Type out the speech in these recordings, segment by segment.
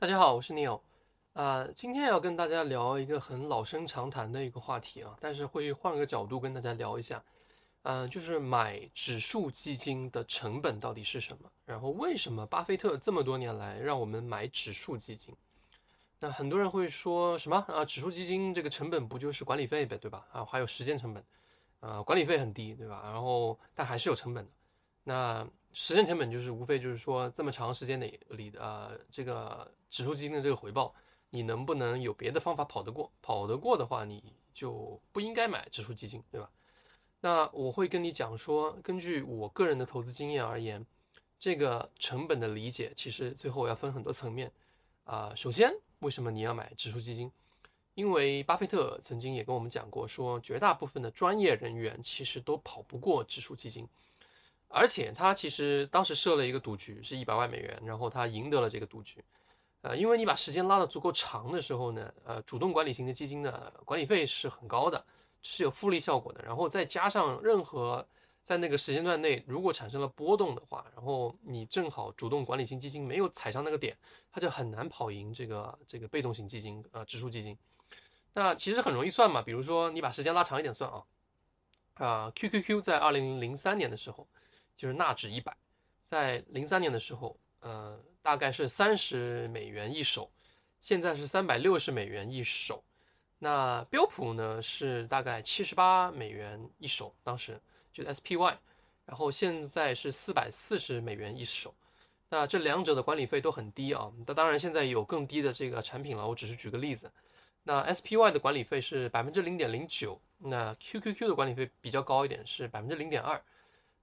大家好，我是 Neil，啊，今天要跟大家聊一个很老生常谈的一个话题啊，但是会换个角度跟大家聊一下，嗯，就是买指数基金的成本到底是什么？然后为什么巴菲特这么多年来让我们买指数基金？那很多人会说什么啊？指数基金这个成本不就是管理费呗，对吧？啊，还有时间成本，啊，管理费很低，对吧？然后但还是有成本的，那。时间成本就是无非就是说这么长时间里里的呃这个指数基金的这个回报，你能不能有别的方法跑得过？跑得过的话，你就不应该买指数基金，对吧？那我会跟你讲说，根据我个人的投资经验而言，这个成本的理解其实最后要分很多层面啊。首先，为什么你要买指数基金？因为巴菲特曾经也跟我们讲过，说绝大部分的专业人员其实都跑不过指数基金。而且他其实当时设了一个赌局，是一百万美元，然后他赢得了这个赌局，呃，因为你把时间拉得足够长的时候呢，呃，主动管理型的基金的管理费是很高的，是有复利效果的，然后再加上任何在那个时间段内如果产生了波动的话，然后你正好主动管理型基金没有踩上那个点，它就很难跑赢这个这个被动型基金，呃，指数基金。那其实很容易算嘛，比如说你把时间拉长一点算啊，啊，QQQ 在二零零三年的时候。就是纳指一百，在零三年的时候，呃，大概是三十美元一手，现在是三百六十美元一手。那标普呢是大概七十八美元一手，当时就 SPY，然后现在是四百四十美元一手。那这两者的管理费都很低啊。那当然现在有更低的这个产品了，我只是举个例子。那 SPY 的管理费是百分之零点零九，那 QQQ 的管理费比较高一点，是百分之零点二。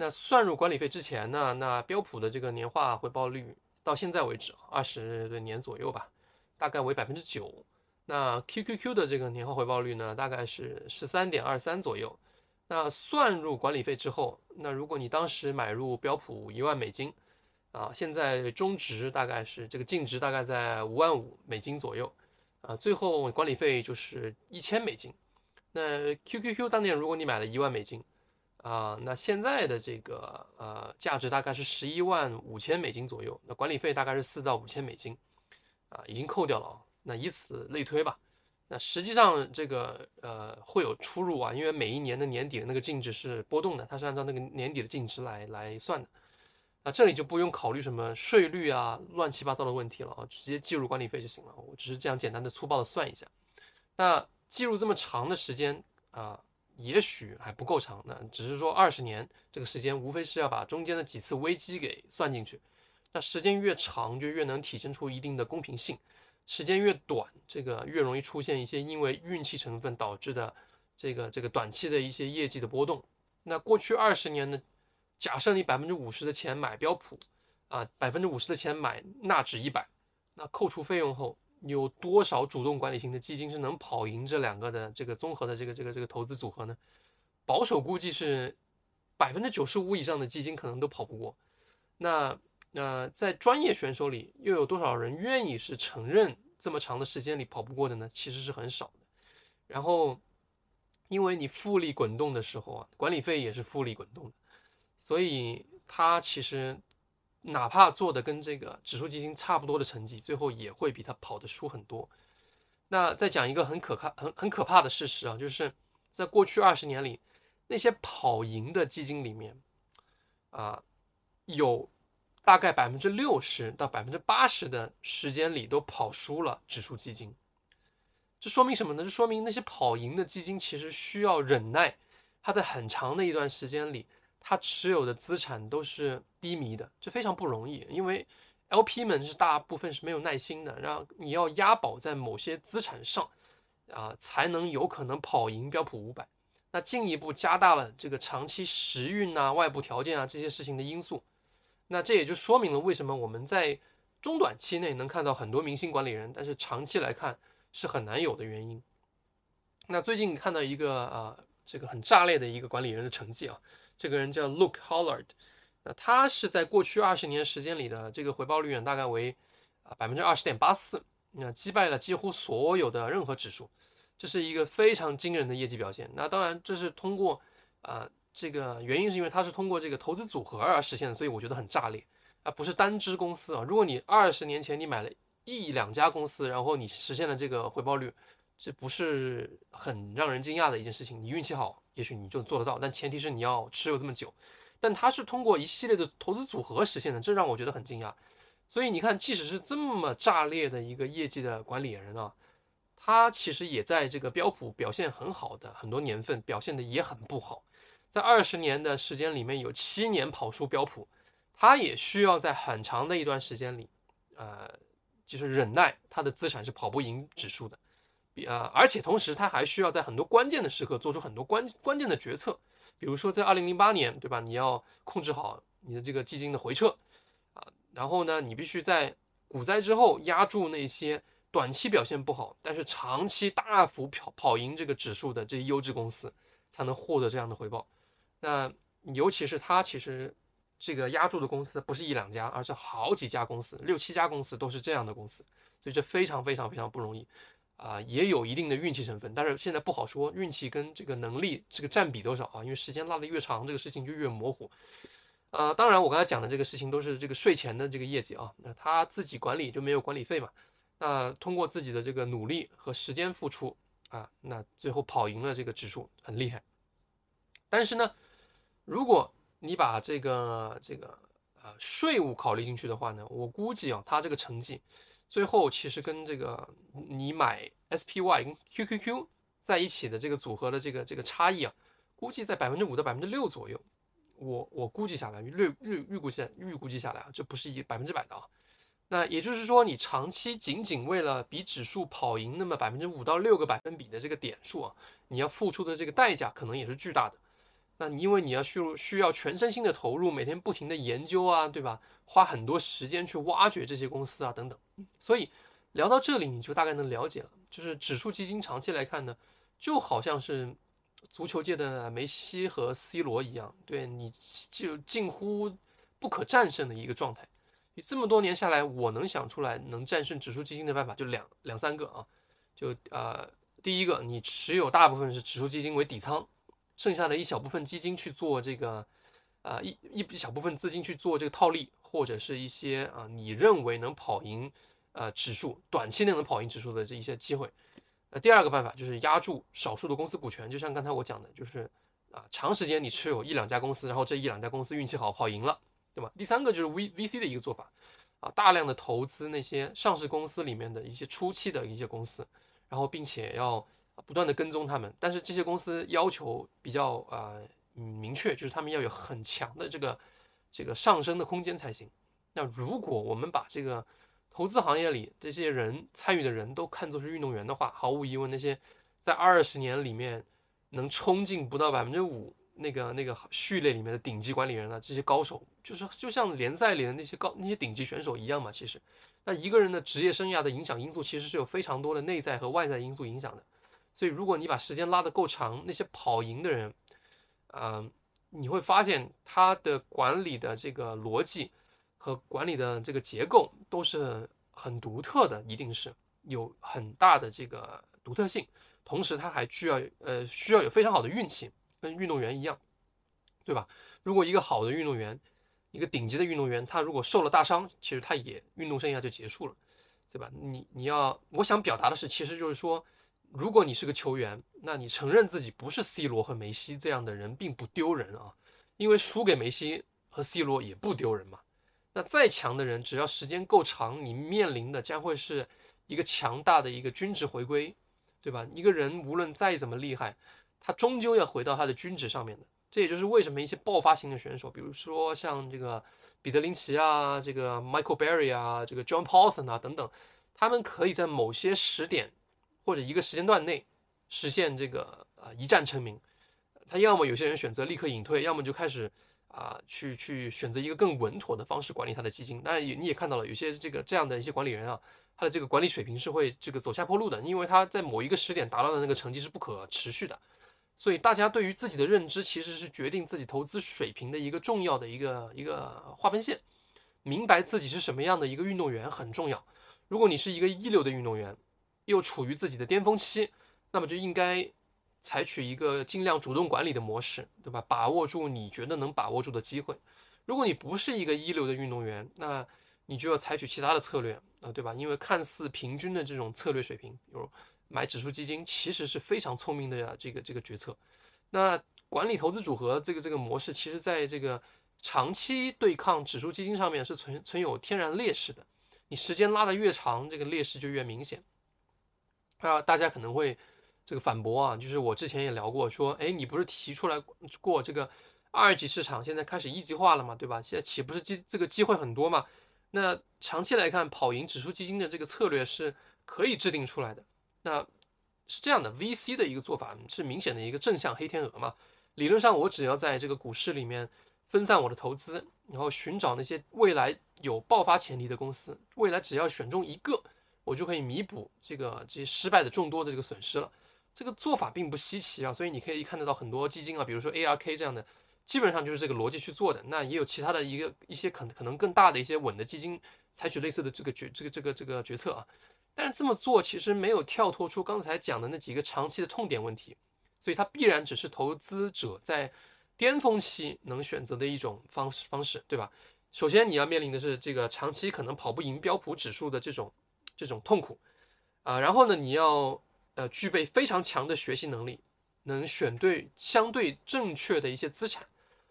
那算入管理费之前呢？那标普的这个年化回报率到现在为止二十年左右吧，大概为百分之九。那 QQQ 的这个年化回报率呢，大概是十三点二三左右。那算入管理费之后，那如果你当时买入标普一万美金，啊，现在中值大概是这个净值大概在五万五美金左右，啊，最后管理费就是一千美金。那 QQQ 当年如果你买了一万美金。啊，那现在的这个呃价值大概是十一万五千美金左右，那管理费大概是四到五千美金，啊，已经扣掉了啊。那以此类推吧，那实际上这个呃会有出入啊，因为每一年的年底的那个净值是波动的，它是按照那个年底的净值来来算的。那这里就不用考虑什么税率啊乱七八糟的问题了啊，直接计入管理费就行了。我只是这样简单的粗暴的算一下，那计入这么长的时间啊。也许还不够长，那只是说二十年这个时间，无非是要把中间的几次危机给算进去。那时间越长，就越能体现出一定的公平性；时间越短，这个越容易出现一些因为运气成分导致的这个这个短期的一些业绩的波动。那过去二十年呢，假设你百分之五十的钱买标普，啊，百分之五十的钱买纳指一百，那扣除费用后。有多少主动管理型的基金是能跑赢这两个的这个综合的这个这个这个投资组合呢？保守估计是百分之九十五以上的基金可能都跑不过。那那在专业选手里，又有多少人愿意是承认这么长的时间里跑不过的呢？其实是很少的。然后，因为你复利滚动的时候啊，管理费也是复利滚动的，所以它其实。哪怕做的跟这个指数基金差不多的成绩，最后也会比他跑的输很多。那再讲一个很可怕、很很可怕的事实啊，就是在过去二十年里，那些跑赢的基金里面，啊，有大概百分之六十到百分之八十的时间里都跑输了指数基金。这说明什么呢？这说明那些跑赢的基金其实需要忍耐，它在很长的一段时间里。他持有的资产都是低迷的，这非常不容易，因为 LP 们是大部分是没有耐心的，然后你要押宝在某些资产上，啊，才能有可能跑赢标普五百，那进一步加大了这个长期时运啊、外部条件啊这些事情的因素，那这也就说明了为什么我们在中短期内能看到很多明星管理人，但是长期来看是很难有的原因。那最近看到一个啊，这个很炸裂的一个管理人的成绩啊。这个人叫 Luke Hollard，那他是在过去二十年时间里的这个回报率呢大概为啊百分之二十点八四，那击败了几乎所有的任何指数，这是一个非常惊人的业绩表现。那当然这是通过啊这个原因是因为他是通过这个投资组合而实现的，所以我觉得很炸裂啊，不是单只公司啊。如果你二十年前你买了一两家公司，然后你实现了这个回报率，这不是很让人惊讶的一件事情。你运气好，也许你就做得到，但前提是你要持有这么久。但他是通过一系列的投资组合实现的，这让我觉得很惊讶。所以你看，即使是这么炸裂的一个业绩的管理人啊，他其实也在这个标普表现很好的很多年份表现的也很不好，在二十年的时间里面有七年跑输标普，他也需要在很长的一段时间里，呃，就是忍耐他的资产是跑不赢指数的，啊，而且同时他还需要在很多关键的时刻做出很多关关键的决策，比如说在二零零八年，对吧？你要控制好你的这个基金的回撤。啊然后呢，你必须在股灾之后压住那些短期表现不好，但是长期大幅跑跑赢这个指数的这些优质公司，才能获得这样的回报。那尤其是它其实这个压住的公司不是一两家，而是好几家公司，六七家公司都是这样的公司，所以这非常非常非常不容易啊，也有一定的运气成分，但是现在不好说运气跟这个能力这个占比多少啊，因为时间拉得越长，这个事情就越模糊。呃，当然，我刚才讲的这个事情都是这个税前的这个业绩啊，那他自己管理就没有管理费嘛？那通过自己的这个努力和时间付出啊，那最后跑赢了这个指数，很厉害。但是呢，如果你把这个这个呃税务考虑进去的话呢，我估计啊，他这个成绩最后其实跟这个你买 SPY 跟 QQQ 在一起的这个组合的这个这个差异啊，估计在百分之五到百分之六左右。我我估计下来，预预预估下预估计下来啊，这不是一百分之百的啊。那也就是说，你长期仅仅为了比指数跑赢那么百分之五到六个百分比的这个点数啊，你要付出的这个代价可能也是巨大的。那你因为你要需需要全身心的投入，每天不停的研究啊，对吧？花很多时间去挖掘这些公司啊，等等。所以聊到这里，你就大概能了解了，就是指数基金长期来看呢，就好像是。足球界的梅西和 C 罗一样，对你就近乎不可战胜的一个状态。你这么多年下来，我能想出来能战胜指数基金的办法就两两三个啊，就呃第一个，你持有大部分是指数基金为底仓，剩下的一小部分基金去做这个啊一一小部分资金去做这个套利，或者是一些啊你认为能跑赢呃指数短期内能跑赢指数的这一些机会。那第二个办法就是压住少数的公司股权，就像刚才我讲的，就是啊，长时间你持有一两家公司，然后这一两家公司运气好跑赢了，对吧？第三个就是 V V C 的一个做法，啊，大量的投资那些上市公司里面的一些初期的一些公司，然后并且要不断的跟踪他们，但是这些公司要求比较啊明确，就是他们要有很强的这个这个上升的空间才行。那如果我们把这个投资行业里这些人参与的人都看作是运动员的话，毫无疑问，那些在二十年里面能冲进不到百分之五那个那个序列里面的顶级管理人呢，这些高手就是就像联赛里的那些高那些顶级选手一样嘛。其实，那一个人的职业生涯的影响因素其实是有非常多的内在和外在因素影响的。所以，如果你把时间拉得够长，那些跑赢的人，嗯，你会发现他的管理的这个逻辑。和管理的这个结构都是很独特的，一定是有很大的这个独特性，同时他还需要呃需要有非常好的运气，跟运动员一样，对吧？如果一个好的运动员，一个顶级的运动员，他如果受了大伤，其实他也运动生涯就结束了，对吧？你你要我想表达的是，其实就是说，如果你是个球员，那你承认自己不是 C 罗和梅西这样的人，并不丢人啊，因为输给梅西和 C 罗也不丢人嘛。那再强的人，只要时间够长，你面临的将会是一个强大的一个均值回归，对吧？一个人无论再怎么厉害，他终究要回到他的均值上面的。这也就是为什么一些爆发型的选手，比如说像这个彼得林奇啊，这个 Michael Berry 啊，这个 John Paulson 啊等等，他们可以在某些时点或者一个时间段内实现这个呃一战成名。他要么有些人选择立刻隐退，要么就开始。啊，去去选择一个更稳妥的方式管理他的基金。当然，也你也看到了，有些这个这样的一些管理人啊，他的这个管理水平是会这个走下坡路的，因为他在某一个时点达到的那个成绩是不可持续的。所以，大家对于自己的认知其实是决定自己投资水平的一个重要的一个一个划分线。明白自己是什么样的一个运动员很重要。如果你是一个一流的运动员，又处于自己的巅峰期，那么就应该。采取一个尽量主动管理的模式，对吧？把握住你觉得能把握住的机会。如果你不是一个一流的运动员，那你就要采取其他的策略啊，对吧？因为看似平均的这种策略水平，比如买指数基金，其实是非常聪明的呀，这个这个决策。那管理投资组合这个这个模式，其实在这个长期对抗指数基金上面是存存有天然劣势的。你时间拉得越长，这个劣势就越明显。啊，大家可能会这个反驳啊，就是我之前也聊过，说，哎，你不是提出来过这个二级市场现在开始一级化了嘛，对吧？现在岂不是机这个机会很多嘛？那长期来看，跑赢指数基金的这个策略是可以制定出来的。那是这样的，VC 的一个做法是明显的一个正向黑天鹅嘛。理论上，我只要在这个股市里面分散我的投资，然后寻找那些未来有爆发潜力的公司，未来只要选中一个，我就可以弥补这个这些失败的众多的这个损失了。这个做法并不稀奇啊，所以你可以看得到很多基金啊，比如说 ARK 这样的。基本上就是这个逻辑去做的，那也有其他的一个一些可能可能更大的一些稳的基金采取类似的这个决这个这个这个决策啊，但是这么做其实没有跳脱出刚才讲的那几个长期的痛点问题，所以它必然只是投资者在巅峰期能选择的一种方式方式，对吧？首先你要面临的是这个长期可能跑不赢标普指数的这种这种痛苦啊，然后呢你要呃具备非常强的学习能力，能选对相对正确的一些资产。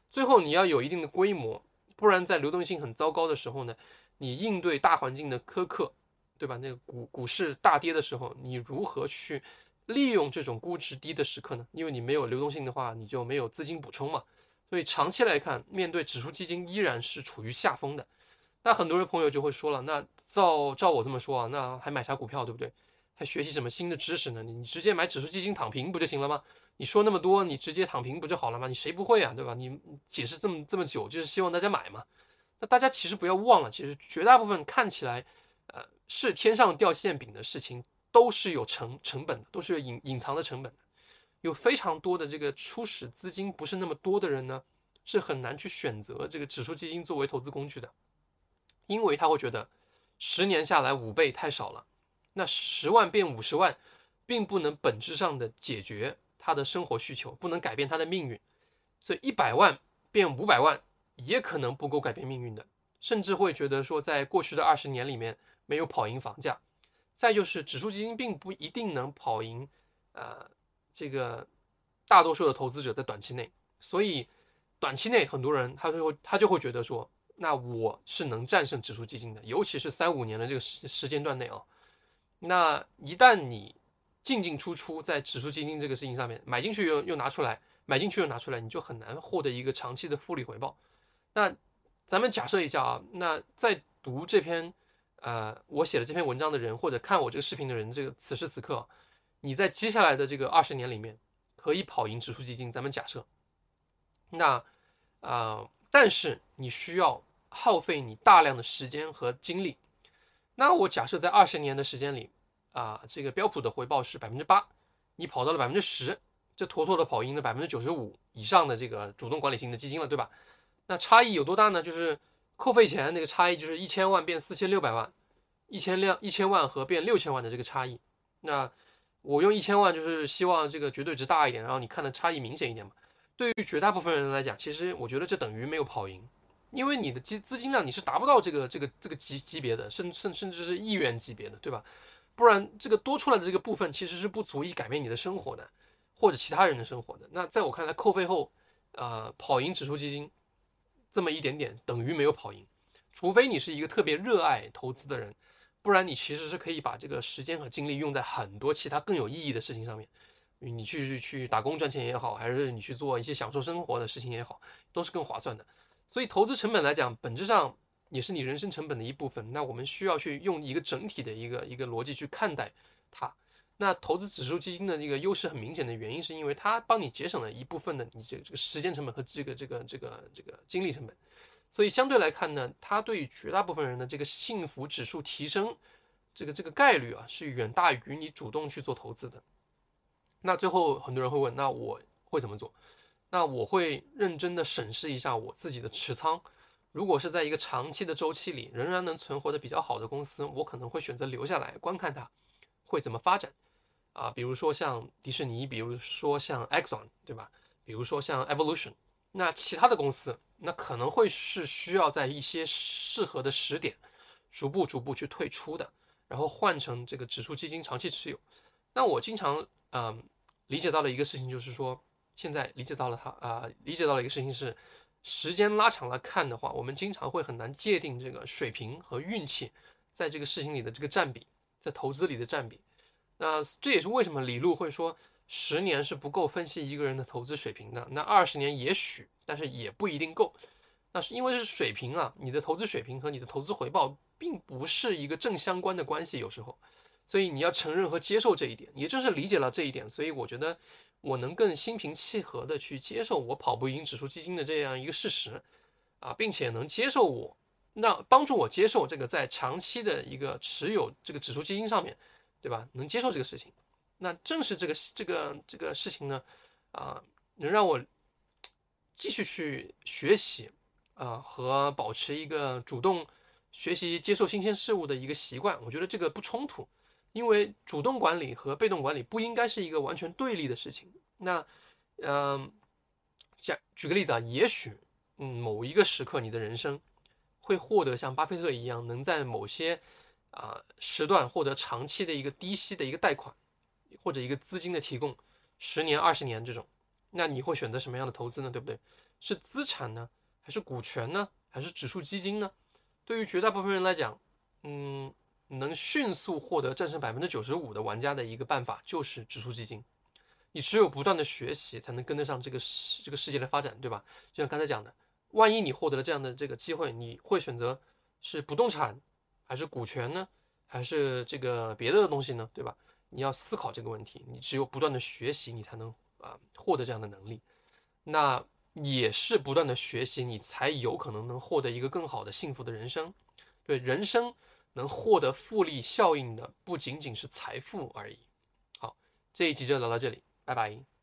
最后你要有一定的规模，不然在流动性很糟糕的时候呢，你应对大环境的苛刻，对吧？那个股股市大跌的时候，你如何去利用这种估值低的时刻呢？因为你没有流动性的话，你就没有资金补充嘛。所以长期来看，面对指数基金依然是处于下风的。那很多人朋友就会说了，那照照我这么说啊，那还买啥股票，对不对？还学习什么新的知识呢？你直接买指数基金躺平不就行了吗？你说那么多，你直接躺平不就好了吗？你谁不会啊，对吧？你解释这么这么久，就是希望大家买嘛。那大家其实不要忘了，其实绝大部分看起来，呃，是天上掉馅饼的事情，都是有成成本的，都是有隐隐藏的成本的。有非常多的这个初始资金不是那么多的人呢，是很难去选择这个指数基金作为投资工具的，因为他会觉得十年下来五倍太少了，那十万变五十万，并不能本质上的解决。他的生活需求不能改变他的命运，所以一百万变五百万也可能不够改变命运的，甚至会觉得说，在过去的二十年里面没有跑赢房价。再就是指数基金并不一定能跑赢，呃，这个大多数的投资者在短期内，所以短期内很多人他就会他就会觉得说，那我是能战胜指数基金的，尤其是三五年的这个时时间段内啊，那一旦你。进进出出在指数基金这个事情上面，买进去又又拿出来，买进去又拿出来，你就很难获得一个长期的复利回报。那咱们假设一下啊，那在读这篇呃我写的这篇文章的人，或者看我这个视频的人，这个此时此刻，你在接下来的这个二十年里面可以跑赢指数基金，咱们假设。那啊，但是你需要耗费你大量的时间和精力。那我假设在二十年的时间里。啊，这个标普的回报是百分之八，你跑到了百分之十，这妥妥的跑赢了百分之九十五以上的这个主动管理型的基金了，对吧？那差异有多大呢？就是扣费前那个差异，就是一千万变四千六百万，一千两一千万和变六千万的这个差异。那我用一千万，就是希望这个绝对值大一点，然后你看的差异明显一点嘛。对于绝大部分人来讲，其实我觉得这等于没有跑赢，因为你的资资金量你是达不到这个这个这个级级别的，甚甚甚至是亿元级别的，对吧？不然，这个多出来的这个部分其实是不足以改变你的生活的，或者其他人的生活的。那在我看来，扣费后，呃，跑赢指数基金这么一点点，等于没有跑赢。除非你是一个特别热爱投资的人，不然你其实是可以把这个时间和精力用在很多其他更有意义的事情上面。你去去打工赚钱也好，还是你去做一些享受生活的事情也好，都是更划算的。所以投资成本来讲，本质上。也是你人生成本的一部分，那我们需要去用一个整体的一个一个逻辑去看待它。那投资指数基金的一个优势很明显的原因，是因为它帮你节省了一部分的你这个这个时间成本和这个这个这个这个精力成本，所以相对来看呢，它对于绝大部分人的这个幸福指数提升这个这个概率啊，是远大于你主动去做投资的。那最后很多人会问，那我会怎么做？那我会认真的审视一下我自己的持仓。如果是在一个长期的周期里仍然能存活的比较好的公司，我可能会选择留下来观看它会怎么发展啊，比如说像迪士尼，比如说像 Exxon，对吧？比如说像 Evolution，那其他的公司那可能会是需要在一些适合的时点逐步逐步去退出的，然后换成这个指数基金长期持有。那我经常嗯理解到了一个事情，就是说现在理解到了它啊，理解到了一个事情是，时间拉长了看的话，我们经常会很难界定这个水平和运气在这个事情里的这个占比，在投资里的占比。那这也是为什么李路会说十年是不够分析一个人的投资水平的，那二十年也许，但是也不一定够。那是因为是水平啊，你的投资水平和你的投资回报并不是一个正相关的关系，有时候。所以你要承认和接受这一点，也正是理解了这一点，所以我觉得我能更心平气和的去接受我跑不赢指数基金的这样一个事实，啊，并且能接受我，那帮助我接受这个在长期的一个持有这个指数基金上面，对吧？能接受这个事情，那正是这个这个这个事情呢，啊，能让我继续去学习，啊，和保持一个主动学习、接受新鲜事物的一个习惯，我觉得这个不冲突。因为主动管理和被动管理不应该是一个完全对立的事情。那，嗯，像举个例子啊，也许，嗯，某一个时刻你的人生会获得像巴菲特一样，能在某些啊时段获得长期的一个低息的一个贷款，或者一个资金的提供，十年、二十年这种，那你会选择什么样的投资呢？对不对？是资产呢，还是股权呢，还是指数基金呢？对于绝大部分人来讲，嗯。能迅速获得战胜百分之九十五的玩家的一个办法就是指数基金。你只有不断的学习，才能跟得上这个世这个世界的发展，对吧？就像刚才讲的，万一你获得了这样的这个机会，你会选择是不动产，还是股权呢？还是这个别的东西呢？对吧？你要思考这个问题。你只有不断的学习，你才能啊获得这样的能力。那也是不断的学习，你才有可能能获得一个更好的幸福的人生。对人生。能获得复利效应的不仅仅是财富而已。好，这一集就聊到这里，拜拜。